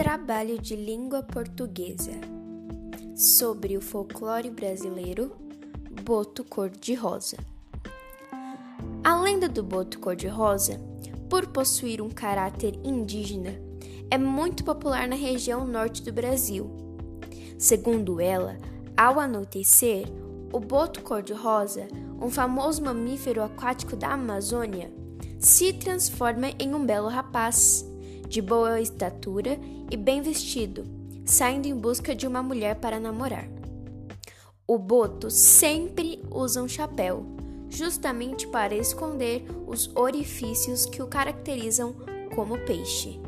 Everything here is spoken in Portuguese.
Trabalho de língua portuguesa sobre o folclore brasileiro, boto cor-de-rosa. A lenda do boto cor-de-rosa, por possuir um caráter indígena, é muito popular na região norte do Brasil. Segundo ela, ao anoitecer, o boto cor-de-rosa, um famoso mamífero aquático da Amazônia, se transforma em um belo rapaz de boa estatura e bem vestido, saindo em busca de uma mulher para namorar. O boto sempre usa um chapéu, justamente para esconder os orifícios que o caracterizam como peixe.